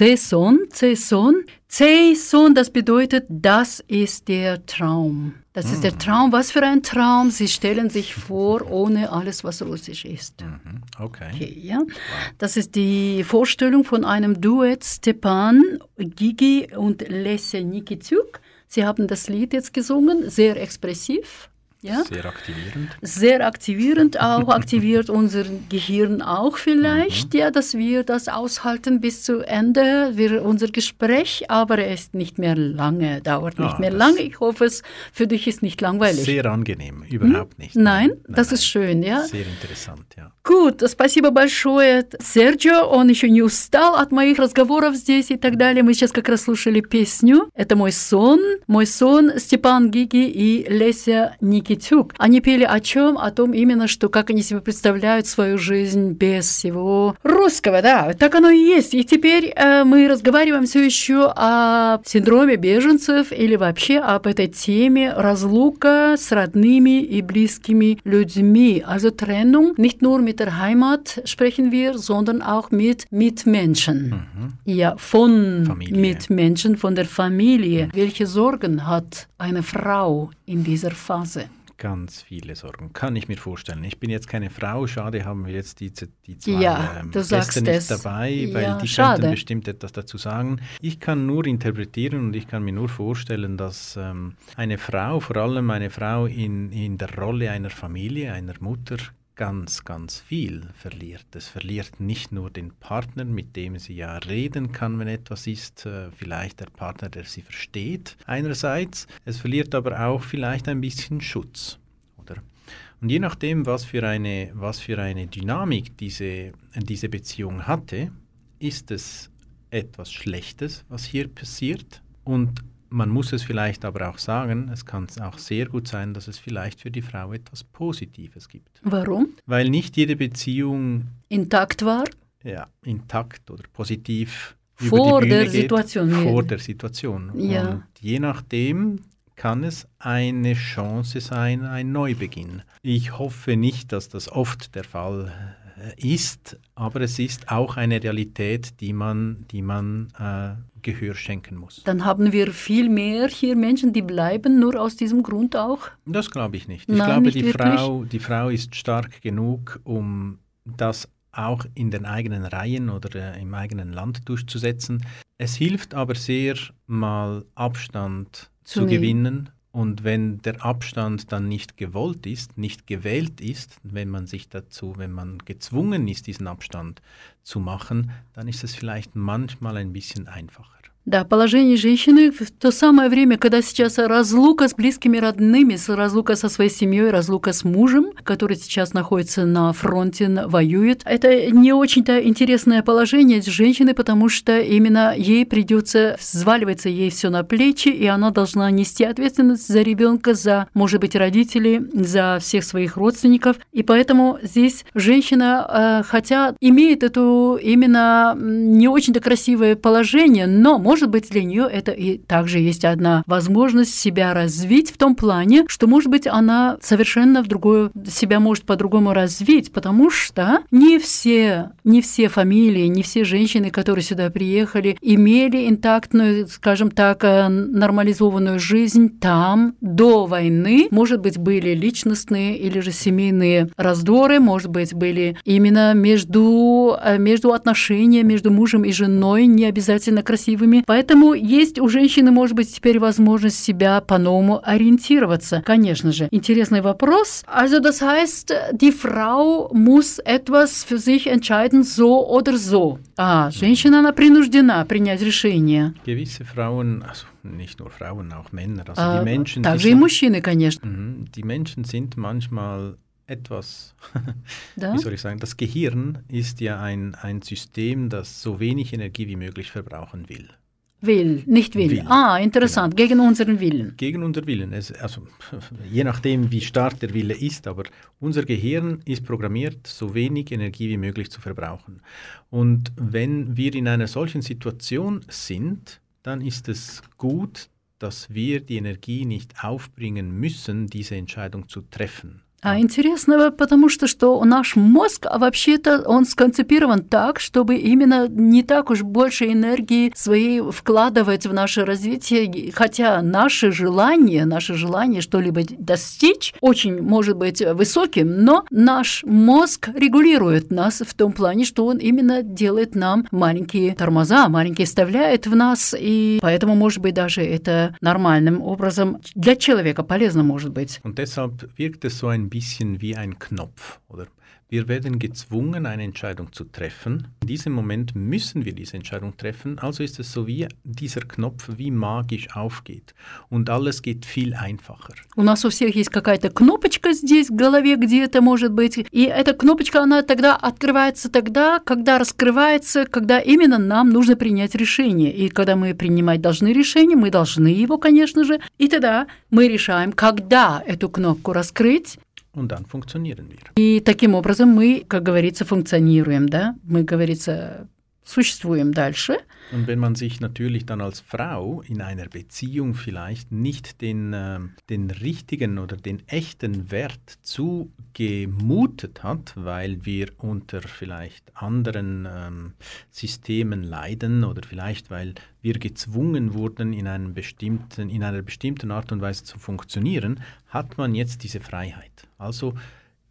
Saison, Saison. Saison, das bedeutet, das ist der Traum. Das ist der Traum. Was für ein Traum? Sie stellen sich vor, ohne alles, was russisch ist. Mhm. Okay. Okay, ja. Das ist die Vorstellung von einem Duett Stepan Gigi und Lesja Nikitschuk. Sie haben das Lied jetzt gesungen, sehr expressiv. Ja? Sehr aktivierend. Sehr aktivierend auch, aktiviert unser Gehirn auch vielleicht, Mhm. ja, dass wir das aushalten bis zu Ende, wir, unser Gespräch, aber er ist nicht mehr lange, dauert nicht Ah, mehr das- lange. Ich hoffe, es für dich ist nicht langweilig. Sehr angenehm, überhaupt nicht. Nein, das ist schön, ja. Sehr interessant, ja. Gut, спасибо большое, Серджио. Он еще не устал от моих разговоров здесь и так далее. Мы сейчас как раз слушали песню. Это «Мой сон». «Мой сон» Степан Гиги и Леся Никитюк. Они пели о чем? О том именно, что как они себе представляют свою жизнь без всего русского. Да, так оно и есть. И теперь э, мы разговариваем все еще о синдроме беженцев или вообще об этой теме разлука с родными и близкими людьми. Also Trennung, nicht nur mit der Heimat sprechen wir, sondern auch mit Mitmenschen. Ja, von Familie. Mitmenschen, von der Familie. Welche Sorgen hat eine Frau in dieser Phase? Ganz viele Sorgen, kann ich mir vorstellen. Ich bin jetzt keine Frau, schade haben wir jetzt die, die zwei Ja, ähm, Gäste nicht es. dabei, weil Ja, die schade. könnten bestimmt etwas dazu sagen. Ich kann nur interpretieren und ich kann mir nur vorstellen, dass ähm, eine Frau, vor allem eine Frau in, in der Rolle einer Familie, einer Mutter, ganz, ganz viel verliert. Es verliert nicht nur den Partner, mit dem sie ja reden kann, wenn etwas ist, äh, vielleicht der Partner, der sie versteht, einerseits. Es verliert aber auch vielleicht ein bisschen Schutz, oder? Und je nachdem, was für eine, was für eine Dynamik diese, diese Beziehung hatte, ist es etwas Schlechtes, was hier passiert. Und man muss es vielleicht aber auch sagen, es kann auch sehr gut sein, dass es vielleicht für die Frau etwas Positives gibt. Warum? Weil nicht jede Beziehung Intakt war? ja, intakt oder positiv Vor über die Bühne der geht, Situation. vor der Situation. Ja. Und je nachdem kann es eine Chance sein, ein Neubeginn. Ich hoffe nicht, dass das oft der Fall ist, aber es ist auch eine Realität, die man, die man äh, Gehör schenken muss. Dann haben wir viel mehr hier Menschen, die bleiben, nur aus diesem Grund auch. Das glaube ich nicht. Ich Nein, glaube, nicht die wirklich? Frau, die Frau ist stark genug, um das auch in den eigenen Reihen oder äh, im eigenen Land durchzusetzen. Es hilft aber sehr, mal Abstand Zu zu, gewinnen. Und wenn der Abstand dann nicht gewollt ist, nicht gewählt ist, wenn man sich dazu, wenn man gezwungen ist, diesen Abstand zu machen, dann ist es vielleicht manchmal ein bisschen einfacher. Да, положение женщины в то самое время, когда сейчас разлука с близкими родными, разлука со своей семьей, разлука с мужем, который сейчас находится на фронте, воюет. Это не очень-то интересное положение женщины, потому что именно ей придется, взваливается ей все на плечи, и она должна нести ответственность за ребенка, за, может быть, родителей, за всех своих родственников. И поэтому здесь женщина, э, хотя имеет эту именно не очень-то красивое положение, но, может быть, для нее это и также есть одна возможность себя развить в том плане, что, может быть, она совершенно в другое, себя может по-другому развить, потому что не все, не все фамилии, не все женщины, которые сюда приехали, имели интактную, скажем так, э, нормализованную жизнь там до войны. Может быть, были личностные или же семейные раздоры, может быть, были именно между, э, между отношения между мужем и женой, не обязательно красивыми. Поэтому есть у женщины, может быть, теперь возможность себя по-новому ориентироваться. Конечно же, интересный вопрос. Also das heißt, die Frau muss etwas für sich entscheiden, so oder so. А, женщина, она принуждена принять решение. Gewisse Frauen, also nicht nur Frauen, auch Männer, also А, die Menschen, die также и sind- мужчины, конечно. Mhm. Die Menschen sind manchmal etwas, Да? wie soll ich sagen, das Gehirn ist ja ein, ein System, das so wenig Energie wie möglich verbrauchen will. Will, nicht will. Will. Ah, interessant, gegen unseren Willen. Gegen unser Willen. Es, also, <laughs> je nachdem, wie stark der Wille ist, aber unser Gehirn ist programmiert, so wenig Energie wie möglich zu verbrauchen. Und wenn wir in einer solchen Situation sind, dann ist es gut, dass wir die Energie nicht aufbringen müssen, diese Entscheidung zu treffen. А интересно, потому что что наш мозг, а вообще-то он сконцепирован так, чтобы именно не так уж больше энергии своей вкладывать в наше развитие, хотя наше желание, наше желание что-либо достичь очень может быть высоким, но наш мозг регулирует нас в том плане, что он именно делает нам маленькие тормоза, маленькие вставляет в нас, и поэтому, может быть, даже это нормальным образом для человека полезно может быть. So ein bisschen wie ein Knopf, oder? Wir werden gezwungen, eine Entscheidung zu treffen. In diesem Moment müssen wir diese Entscheidung treffen. Also ist es so wie dieser Knopf wie magisch aufgeht. Und alles geht viel einfacher. У нас у всех есть какая-то кнопочка здесь в голове где-то, может быть, и эта кнопочка, она тогда открывается тогда, когда раскрывается, когда именно нам нужно принять решение. И когда мы принимать должны решение, мы должны его, конечно же, и тогда мы решаем, когда эту кнопку раскрыть, Und dann funktionieren wir. И таким образом мы, как говорится, функционируем, да? Мы, говорится, существуем дальше. Und wenn man sich natürlich dann als Frau in einer Beziehung vielleicht nicht den, äh, den richtigen oder den echten Wert zugemutet hat, weil wir unter vielleicht anderen ähm, Systemen leiden oder vielleicht weil wir gezwungen wurden, in, einem bestimmten, in einer bestimmten Art und Weise zu funktionieren, hat man jetzt diese Freiheit. Also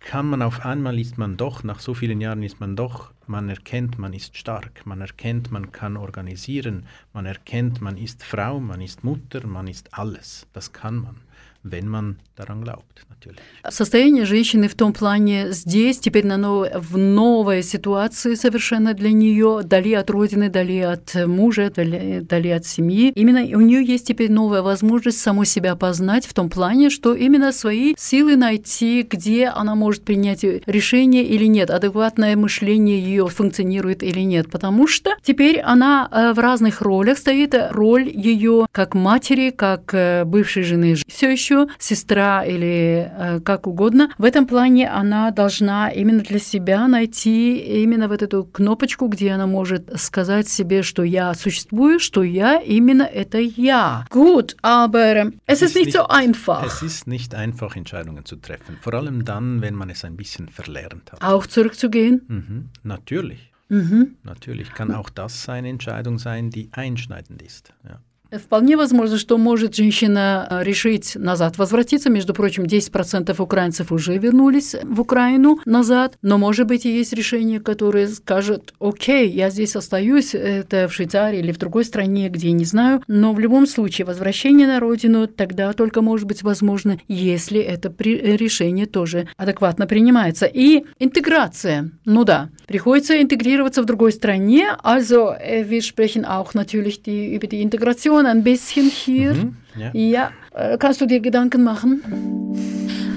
kann man auf einmal ist man doch, nach so vielen Jahren ist man doch, man erkennt, man ist stark, man erkennt, man kann organisieren, man erkennt, man ist Frau, man ist Mutter, man ist alles. Das kann man, wenn man daran glaubt, natürlich. Состояние женщины в том плане здесь, теперь на нов... в новой ситуации совершенно для нее, дали от родины, дали от мужа, дали, дали от семьи. Именно у нее есть теперь новая возможность саму себя познать в том плане, что именно свои силы найти, где она может принять решение или нет, адекватное мышление ее функционирует или нет, потому что теперь она э, в разных ролях стоит, роль ее как матери, как э, бывшей жены, все еще сестра или э, как угодно. В этом плане она должна именно для себя найти именно вот эту кнопочку, где она может сказать себе, что я существую, что я именно это я. Gut, aber es ist nicht so einfach. Es ist nicht einfach, Entscheidungen zu treffen. Vor allem dann, wenn man es ein bisschen verlernt hat. Auch zurückzugehen? Mhm, natürlich. Mhm. Natürlich kann auch das eine Entscheidung sein, die einschneidend ist. Ja. Вполне возможно, что может женщина э, решить назад возвратиться. Между прочим, 10% украинцев уже вернулись в Украину назад. Но, может быть, и есть решение, которое скажет, окей, я здесь остаюсь, это в Швейцарии или в другой стране, где не знаю. Но в любом случае, возвращение на родину тогда только может быть возможно, если это решение тоже адекватно принимается. И интеграция. Ну да, приходится интегрироваться в другой стране. Also, äh, wir sprechen auch natürlich die, über die Integration ein bisschen hier. Mhm, ja. Ja, äh, kannst du dir Gedanken machen?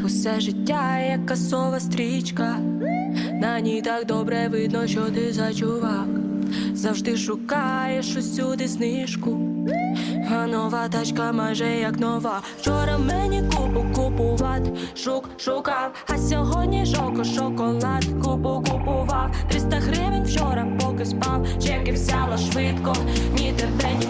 Усе життя, як касова стрічка, на ній так добре видно, що ти за чувак. Завжди шукаєш усюди знижку, а нова тачка майже як нова. Вчора мені купу купувати, шук шукав, а сьогодні жоко шоколад, купу купував. 300 гривень вчора, поки спав, чеки взяла швидко, ні тебе, ні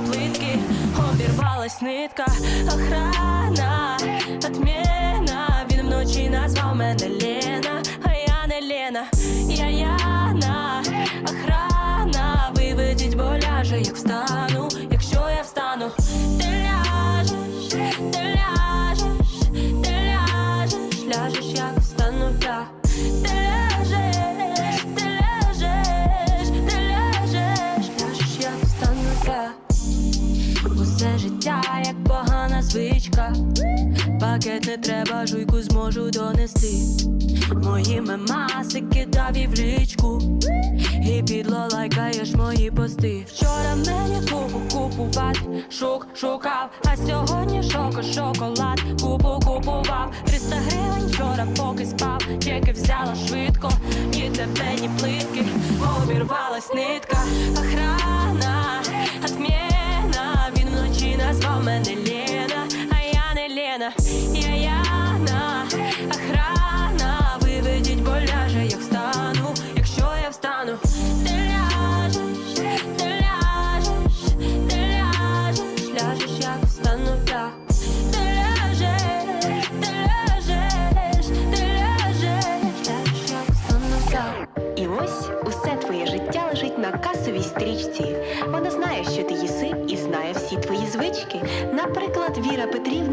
обірвалась нитка, охрана, отмена, він вночі назвав мене Лена, а я не Лена, я Яна, охрана, виведіть, боляже, як встану, якщо я встану, життя, як погана звичка. Пакет не треба, жуйку зможу донести. Мої мемаси кидав і в лічку. І підло лайкаєш мої пости. Вчора мені купу купувати, шук шукав, а сьогодні шоко шоколад, купу купував. 300 гривень вчора, поки спав, чеки взяла швидко, ні тебе, ні плитки, обірвалась нитка, охрана, вночі назвав мене Лена, а я не Лена, я Яна,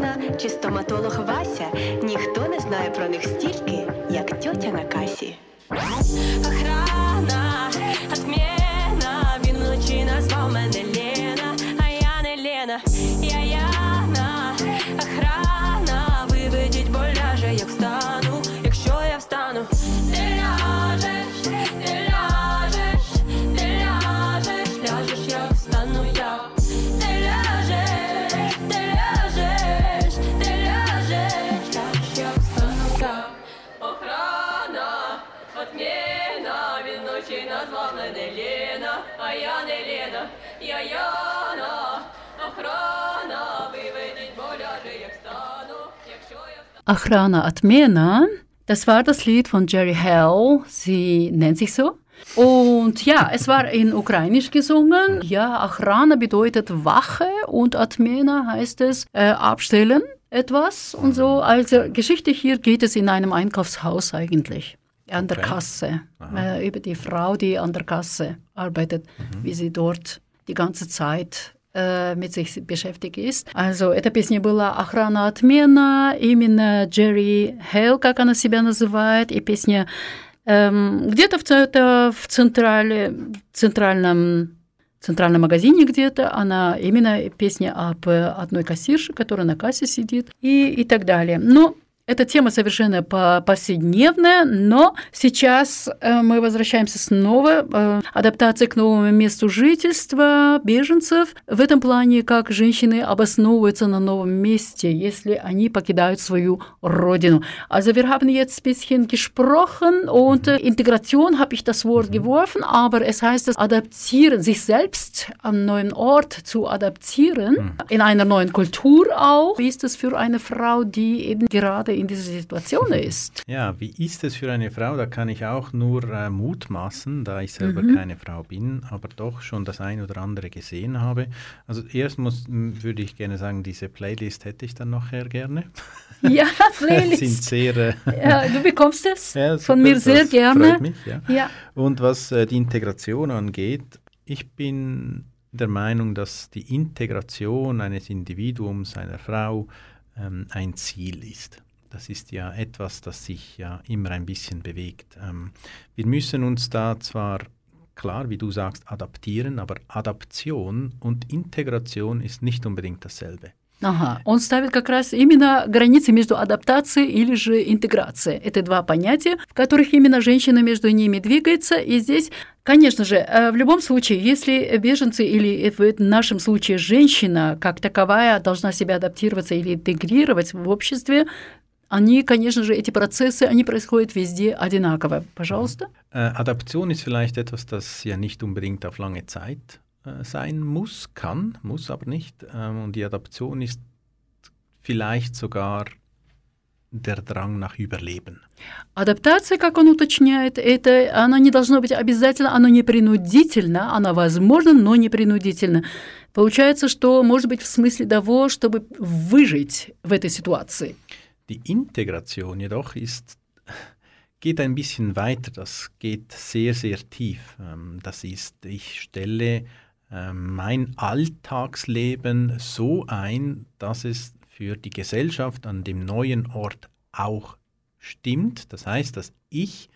Віра Петрівна чи стоматолог Вася. Ніхто не знає про них стільки, як тьотя на касі. я встану. Achrana Atmena, das war das Lied von Jerry Hell, sie nennt sich so. Und ja, es war in Ukrainisch gesungen. Ja, Achrana bedeutet Wache und Atmena heißt es äh, abstellen etwas und so. Also Geschichte hier geht es in einem Einkaufshaus eigentlich. An der Okay. Kasse. Äh, über die Frau, die an der Kasse arbeitet, wie sie dort die ganze Zeit э, mit sich beschäftigt ist. Also эта песня была «Охрана отмена», именно Джерри Хейл, как она себя называет, и песня эм, где-то в, это в централе, центральном центральном магазине где-то, она именно песня об одной кассирше, которая на кассе сидит и, и так далее. Но эта тема совершенно по- повседневная, но сейчас э, мы возвращаемся снова. э, адаптация к новому месту жительства беженцев. В этом плане, как женщины обосновываются на новом месте, если они покидают свою родину. Also wir haben jetzt ein bisschen gesprochen und äh, Integration habe ich das Wort geworfen, aber es heißt das Adaptieren, sich selbst am neuen Ort zu adaptieren, in einer neuen Kultur auch. Wie ist es für eine Frau, die eben gerade in dieser Situation ist? Ja, wie ist es für eine Frau? Da kann ich auch nur äh, mutmaßen, da ich selber Mhm. keine Frau bin, aber doch schon das ein oder andere gesehen habe. Also erst muss, würde ich gerne sagen, diese Playlist hätte ich dann nachher gerne. <laughs> Ja, sind Playlist. sehr... Äh, Ja, du bekommst es <laughs> ja, von mir sehr gerne. Freut mich, ja. Ja. Und was äh, die Integration angeht, ich bin der Meinung, dass die Integration eines Individuums, einer Frau, ähm, ein Ziel ist. Das ist ja etwas, das sich ja immer ein bisschen bewegt. Ähm, wir müssen uns da zwar, klar, wie du sagst, adaptieren, aber Adaption und Integration ist nicht unbedingt dasselbe. Ага, он ставит как раз именно границы между адаптацией или же интеграцией. Это два понятия, в которых именно женщина между ними двигается. И здесь, конечно же, э, в любом случае, если беженцы или э, в нашем случае женщина как таковая должна себя адаптироваться или интегрировать в обществе, они, конечно же, эти процессы, они происходят везде одинаково. Пожалуйста. Äh, Adaption ist vielleicht etwas, das ja nicht unbedingt auf lange Zeit äh, sein muss, kann, muss aber nicht. Ähm, und die Adaption ist vielleicht sogar der Drang nach Überleben. Адаптация, как он уточняет, это она не должна быть обязательно, она не принудительна, она возможна, но не принудительна. Получается, что может быть в смысле того, чтобы выжить в этой ситуации. Die Integration jedoch ist, geht ein bisschen weiter, das geht sehr, sehr tief. Ähm, Das ist, ich stelle ähm, mein Alltagsleben so ein, dass es für die Gesellschaft an dem neuen Ort auch stimmt. Das heißt, dass ich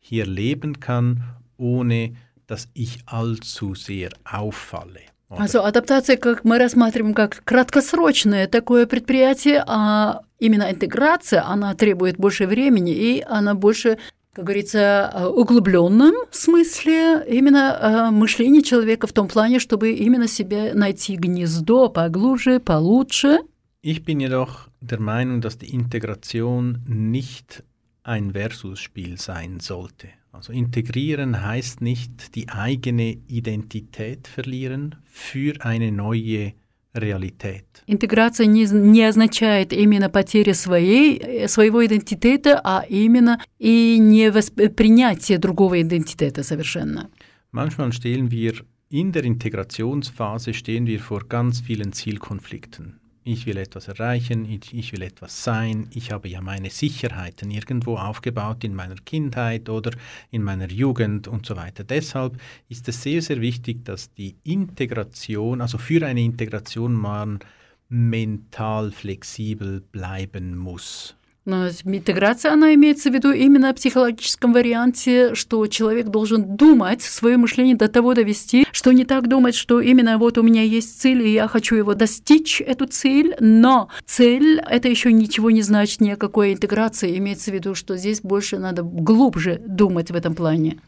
hier leben kann, ohne dass ich allzu sehr auffalle. Oder? Also адаптация, как мы рассматриваем, как краткосрочное такое предприятие, а именно интеграция, она требует больше времени, и она больше как говорится, э, углубленном смысле именно э, мышление человека в том плане, чтобы именно себе найти гнездо поглубже, получше. Ich bin jedoch der Meinung, dass die Integration nicht ein Versus-Spiel sein sollte. Also integrieren heißt nicht die eigene Identität verlieren für eine neue Realität. Интеграция не, не означает именно потери своей, э, своего идентитета, а именно и не воспринятие другого идентитета совершенно. Manchmal stehen wir in der Integrationsphase stehen wir vor ganz vielen Zielkonflikten. ich will etwas erreichen, ich, ich, will etwas sein, ich habe ja meine Sicherheiten irgendwo aufgebaut in meiner Kindheit oder in meiner Jugend und so weiter. Deshalb ist es sehr, sehr wichtig, dass die Integration, also für eine Integration man mental flexibel bleiben muss. Но интеграция, она имеется в виду именно в психологическом варианте, что человек должен думать, свое мышление до того довести, что не так думать, что именно вот у меня есть цель, и я хочу его достичь, эту цель, но цель – это еще ничего не значит, ни о какой интеграции. Имеется в виду, что здесь больше надо глубже думать в этом плане.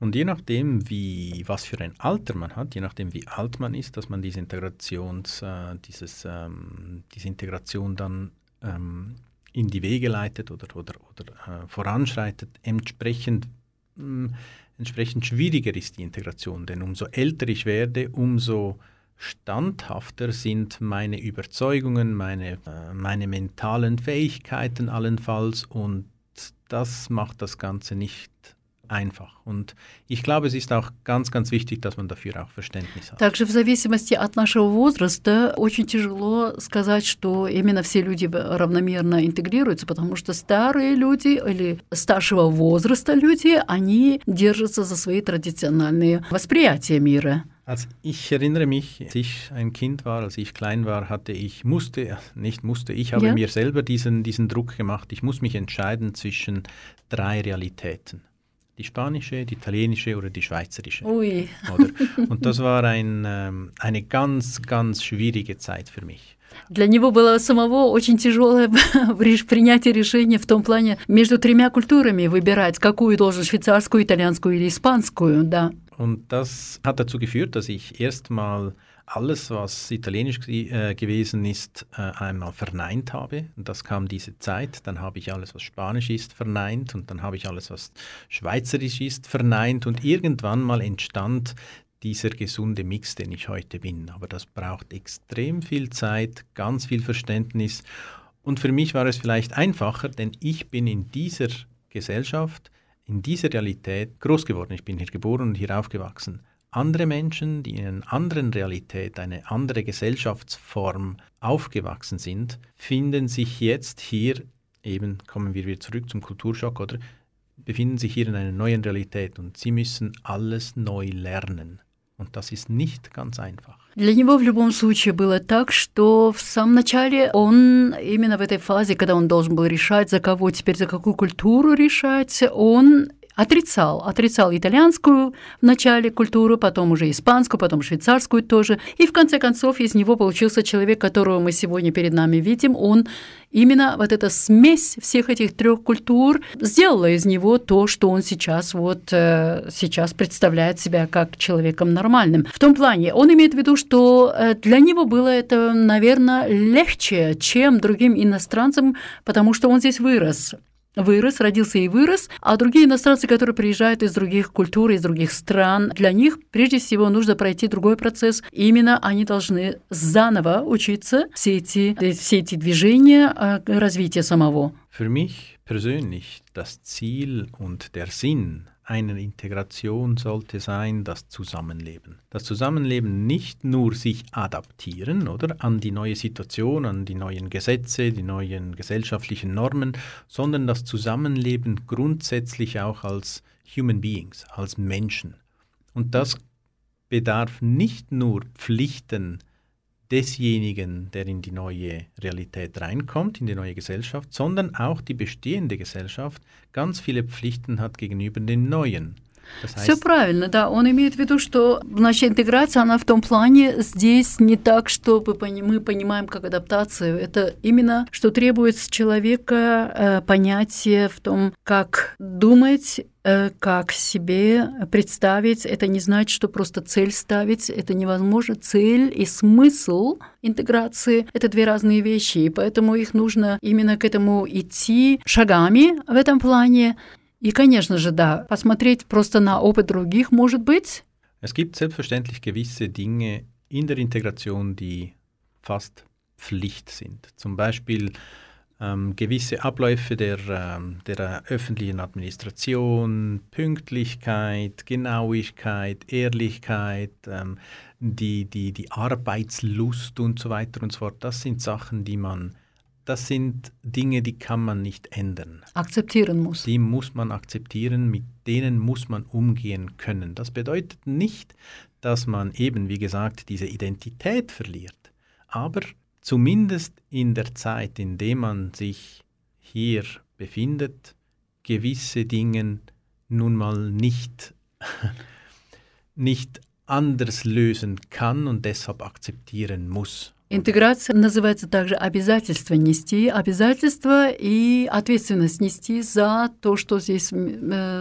Und je nachdem, wie, was für ein Alter man hat, je nachdem, wie alt man ist, dass man diese, Integrations, äh, dieses, ähm, diese Integration dann ähm, in die Wege leitet oder, oder, oder äh, voranschreitet, entsprechend, mh, mm, entsprechend schwieriger ist die Integration. Denn umso älter ich werde, umso standhafter sind meine Überzeugungen, meine, äh, meine mentalen Fähigkeiten allenfalls und das macht das Ganze nicht einfach. Und ich glaube, es ist auch ganz, ganz wichtig, dass man dafür auch Verständnis hat. Также в зависимости от нашего возраста очень тяжело сказать, что именно все люди равномерно интегрируются, потому что старые люди или старшего возраста люди, они держатся за свои традиционные восприятия мира. Also ich erinnere mich, als ich ein Kind war, als ich klein war, hatte ich, musste, nicht musste, ich habe ja. mir selber diesen, diesen Druck gemacht, ich muss mich entscheiden zwischen drei Realitäten die spanische, die italienische oder die schweizerische. Ui. Oder? Und das war ein, ähm, eine ganz, ganz schwierige Zeit für mich. Для него было самого очень тяжелое <laughs> принятие решения в том плане между тремя культурами выбирать, какую должен швейцарскую, итальянскую или испанскую, да. Und das hat dazu geführt, dass ich erstmal alles, was italienisch äh, gewesen ist, äh, einmal verneint habe. Und das kam diese Zeit. Dann habe ich alles, was spanisch ist, verneint. Und dann habe ich alles, was schweizerisch ist, verneint. Und irgendwann mal entstand dieser gesunde Mix, den ich heute bin. Aber das braucht extrem viel Zeit, ganz viel Verständnis. Und für mich war es vielleicht einfacher, denn ich bin in dieser Gesellschaft, in dieser Realität groß geworden. Ich bin hier geboren und hier aufgewachsen andere Menschen, die in einer anderen Realität, eine andere Gesellschaftsform aufgewachsen sind, finden sich jetzt hier, eben kommen wir wieder zurück zum Kulturschock, oder befinden sich hier in einer neuen Realität und sie müssen alles neu lernen. Und das ist nicht ganz einfach. Для него в любом случае было так, что в самом начале он именно в этой фазе, когда он должен был решать, за кого теперь, за какую культуру решать, он отрицал. Отрицал итальянскую в начале культуру, потом уже испанскую, потом швейцарскую тоже. И в конце концов из него получился человек, которого мы сегодня перед нами видим. Он именно вот эта смесь всех этих трех культур сделала из него то, что он сейчас вот э, сейчас представляет себя как человеком нормальным. В том плане, он имеет в виду, что э, для него было это, наверное, легче, чем другим иностранцам, потому что он здесь вырос вырос, родился и вырос, а другие иностранцы, которые приезжают из других культур, из других стран, для них прежде всего нужно пройти другой процесс. Именно они должны заново учиться все эти, все эти движения развития самого. Für mich persönlich das Ziel und der Sinn einer Integration sollte sein das Zusammenleben. Das Zusammenleben nicht nur sich adaptieren oder an die neue Situation, an die neuen Gesetze, die neuen gesellschaftlichen Normen, sondern das Zusammenleben grundsätzlich auch als Human Beings, als Menschen. Und das bedarf nicht nur Pflichten, desjenigen, der in die neue Realität reinkommt, in die neue Gesellschaft, sondern auch die bestehende Gesellschaft ganz viele Pflichten hat gegenüber den neuen. Все правильно, да. Он имеет в виду, что значит, интеграция, она в том плане здесь не так, что мы понимаем как адаптацию. Это именно, что требует с человека э, понятие в том, как думать, э, как себе представить. Это не значит, что просто цель ставить. Это невозможно. Цель и смысл интеграции – это две разные вещи. И поэтому их нужно именно к этому идти шагами в этом плане. И, конечно же, да, посмотреть просто на опыт других, может быть. Es gibt selbstverständlich gewisse Dinge in der Integration, die fast Pflicht sind. Zum Beispiel ähm, gewisse Abläufe der, ähm, der öffentlichen Administration, Pünktlichkeit, Genauigkeit, Ehrlichkeit, ähm, die, die, die Arbeitslust und so weiter und so fort, das sind Sachen, die man, das sind Dinge, die kann man nicht ändern. Akzeptieren muss. Die muss man akzeptieren, mit denen muss man umgehen können. Das bedeutet nicht, dass man eben, wie gesagt, diese Identität verliert, aber zumindest in der Zeit, in der man sich hier befindet, gewisse Dinge nun mal nicht, <laughs> nicht anders lösen kann und deshalb akzeptieren muss. Интеграция называется также обязательство нести, обязательство и ответственность нести за то, что здесь э,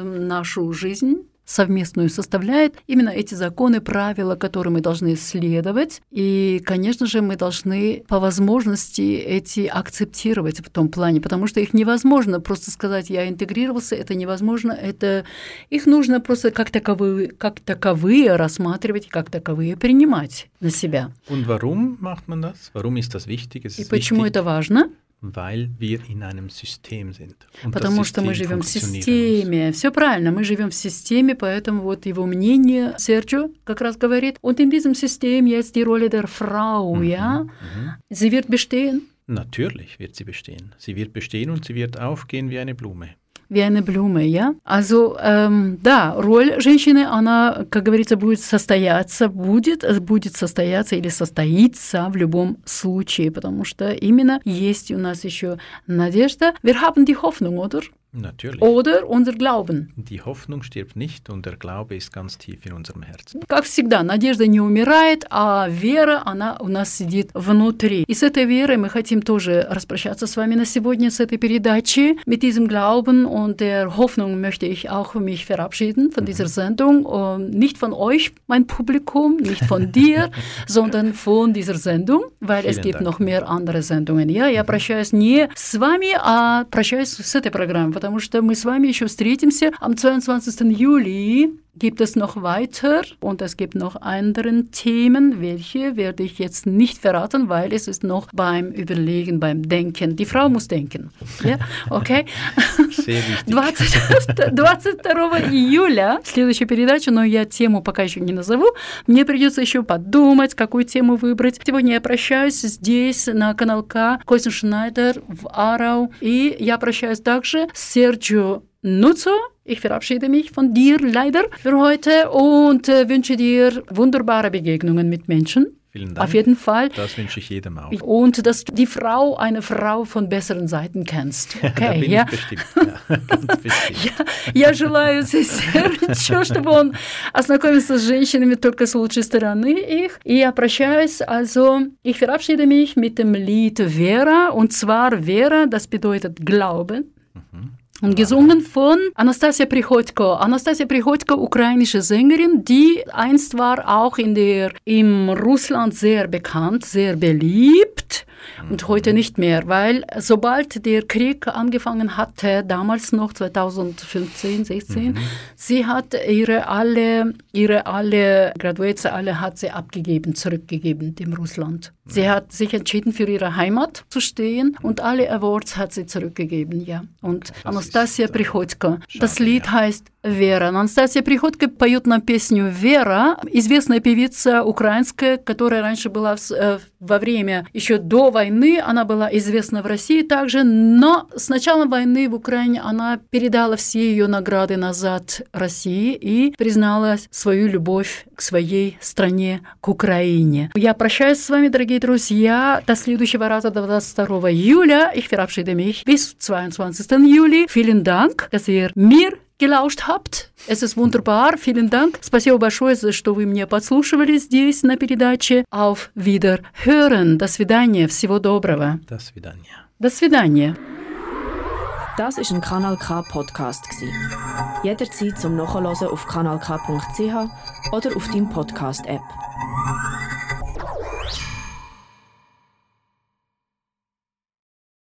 нашу жизнь совместную составляет именно эти законы, правила, которые мы должны следовать. И, конечно же, мы должны по возможности эти акцептировать в том плане, потому что их невозможно просто сказать, я интегрировался, это невозможно, это их нужно просто как таковые, как таковые рассматривать, как таковые принимать на себя. Und warum macht man das? Warum ist das wichtig? Es И почему это важно? weil wir in einem System sind. Und Потому что мы живем в системе. Все правильно, мы живем в системе, поэтому вот его мнение Серджио как раз говорит. Und in diesem System jetzt die Rolle der Frau, mhm, ja? Mhm. Sie wird bestehen. Natürlich wird sie bestehen. Sie wird bestehen und sie wird aufgehen wie eine Blume. Wie eine Blume, ja. Also ähm, да, роль женщины, она, как говорится, будет состояться, будет, будет состояться или состоится в любом случае, потому что именно есть у нас еще надежда. Wir haben die Hoffnung, oder? Natürlich. Oder unser Glauben. Die Hoffnung stirbt nicht und der Glaube ist ganz tief in unserem Herzen. Как всегда, надежда не умирает, а вера, она у нас сидит внутри. И с этой верой мы хотим тоже распрощаться с вами на сегодня, с этой передачи. Mit diesem Glauben und der Hoffnung möchte ich auch mich verabschieden von dieser Sendung. Und nicht von euch, mein Publikum, nicht von dir, <laughs> sondern von dieser Sendung, weil Vielen es gibt Dank. noch mehr andere Sendungen. Ja, я прощаюсь не с вами, а прощаюсь с этой программой, потому что мы с вами еще встретимся am 22. Juli gibt es noch weiter und es gibt noch andere Themen. Welche werde ich jetzt nicht verraten, weil es ist noch beim Überlegen, beim Denken. Die Frau muss denken. Ja? Okay? 20, 22 июля следующая передача, но я тему пока еще не назову. Мне придется еще подумать, какую тему выбрать. Сегодня я прощаюсь здесь, на канал К, Костин Шнайдер в Арау. И я прощаюсь также с Серджио Nutzer. Ich verabschiede mich von dir leider für heute und äh, wünsche dir wunderbare Begegnungen mit Menschen. Vielen Dank. Auf jeden Fall. Das wünsche ich jedem auch. Und dass du die Frau, eine Frau von besseren Seiten kennst. Okay, <laughs> <laughs> да bin я... ich bestimmt. <laughs> Ja, ganz bestimmt. я, я желаю Серчу, чтобы он ознакомился с женщинами только с лучшей стороны их. И я прощаюсь. Also, ich verabschiede mich mit dem Lied Vera. Und zwar Vera, das bedeutet Glaube. Mhm. Und gesungen von Anastasia Prichodko. Anastasia Prichodko, ukrainische Sängerin, die einst war auch in der, im Russland sehr bekannt, sehr beliebt und heute nicht mehr, weil sobald der Krieg angefangen hatte, damals noch 2015, 16, mhm. sie hat ihre alle, ihre alle Graduates, alle hat sie abgegeben, zurückgegeben dem Russland. Mhm. Sie hat sich entschieden, für ihre Heimat zu stehen und alle Awards hat sie zurückgegeben, ja. Und das Anastasia Prichodko. Das Lied heißt Вера. Анастасия Приходько поет нам песню «Вера», известная певица украинская, которая раньше была в, во время, еще до войны, она была известна в России также, но с началом войны в Украине она передала все ее награды назад России и признала свою любовь к своей стране, к Украине. Я прощаюсь с вами, дорогие друзья, до следующего раза, до 22 июля. Ich verabschiede mich bis 22. Juli. Vielen Dank, dass ihr mir gelauscht habt. Es ist wunderbar. Vielen Dank. Спасибо большое, что вы мне подслушивали здесь на передаче. Auf Wiederhören. До свидания. Всего доброго. До свидания. До свидания. Das ist ein Kanal K Podcast Jederzeit zum Nachhören auf kanalk.ch oder auf deinem Podcast App.